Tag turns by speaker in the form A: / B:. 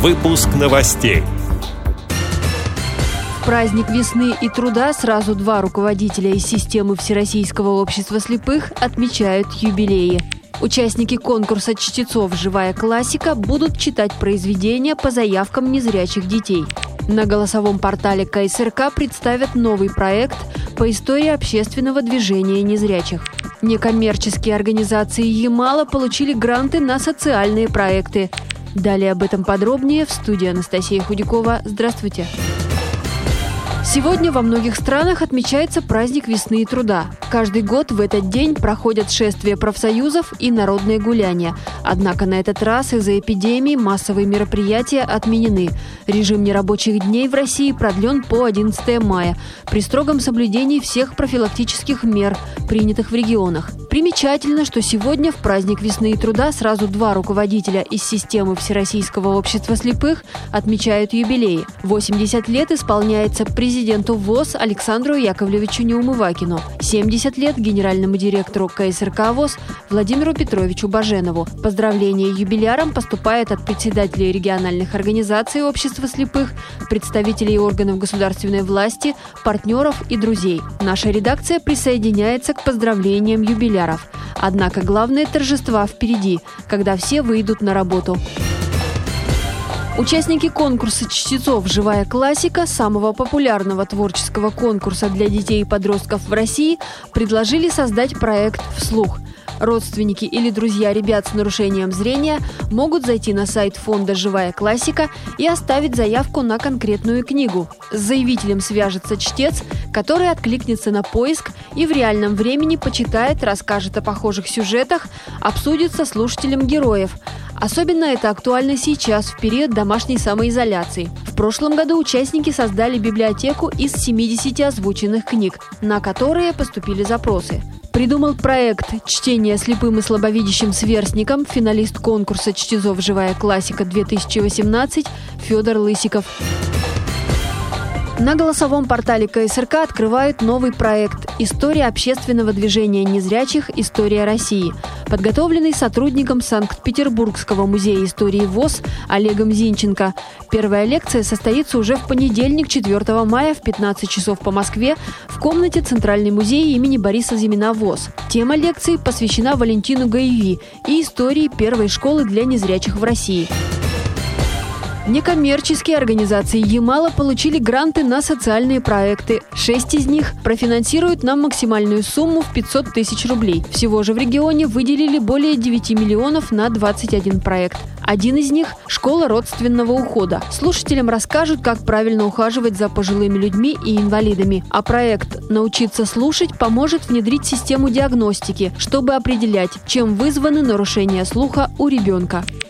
A: Выпуск новостей.
B: Праздник весны и труда сразу два руководителя из системы Всероссийского общества слепых отмечают юбилеи. Участники конкурса чтецов «Живая классика» будут читать произведения по заявкам незрячих детей. На голосовом портале КСРК представят новый проект по истории общественного движения незрячих. Некоммерческие организации Ямала получили гранты на социальные проекты. Далее об этом подробнее в студии Анастасия Худякова. Здравствуйте. Сегодня во многих странах отмечается праздник весны и труда. Каждый год в этот день проходят шествия профсоюзов и народные гуляния. Однако на этот раз из-за эпидемии массовые мероприятия отменены. Режим нерабочих дней в России продлен по 11 мая при строгом соблюдении всех профилактических мер, принятых в регионах. Примечательно, что сегодня в праздник весны и труда сразу два руководителя из системы Всероссийского общества слепых отмечают юбилеи. 80 лет исполняется президенту ВОЗ Александру Яковлевичу Неумывакину, 70 лет генеральному директору КСРК ВОЗ Владимиру Петровичу Баженову. Поздравления юбилярам поступают от председателей региональных организаций общества слепых, представителей органов государственной власти, партнеров и друзей. Наша редакция присоединяется к поздравлениям юбиляров. Однако главные торжества впереди, когда все выйдут на работу. Участники конкурса чтецов «Живая классика» самого популярного творческого конкурса для детей и подростков в России предложили создать проект «Вслух». Родственники или друзья ребят с нарушением зрения могут зайти на сайт фонда «Живая классика» и оставить заявку на конкретную книгу. С заявителем свяжется чтец, который откликнется на поиск и в реальном времени почитает, расскажет о похожих сюжетах, обсудит со слушателем героев. Особенно это актуально сейчас, в период домашней самоизоляции. В прошлом году участники создали библиотеку из 70 озвученных книг, на которые поступили запросы. Придумал проект «Чтение слепым и слабовидящим сверстникам» финалист конкурса «Чтецов. Живая классика-2018» Федор Лысиков. На голосовом портале КСРК открывают новый проект «История общественного движения незрячих. История России», подготовленный сотрудником Санкт-Петербургского музея истории ВОЗ Олегом Зинченко. Первая лекция состоится уже в понедельник, 4 мая в 15 часов по Москве в комнате Центральный музей имени Бориса Зимина ВОЗ. Тема лекции посвящена Валентину Гаеви и истории первой школы для незрячих в России. Некоммерческие организации Ямала получили гранты на социальные проекты. Шесть из них профинансируют нам максимальную сумму в 500 тысяч рублей. Всего же в регионе выделили более 9 миллионов на 21 проект. Один из них – школа родственного ухода. Слушателям расскажут, как правильно ухаживать за пожилыми людьми и инвалидами. А проект «Научиться слушать» поможет внедрить систему диагностики, чтобы определять, чем вызваны нарушения слуха у ребенка.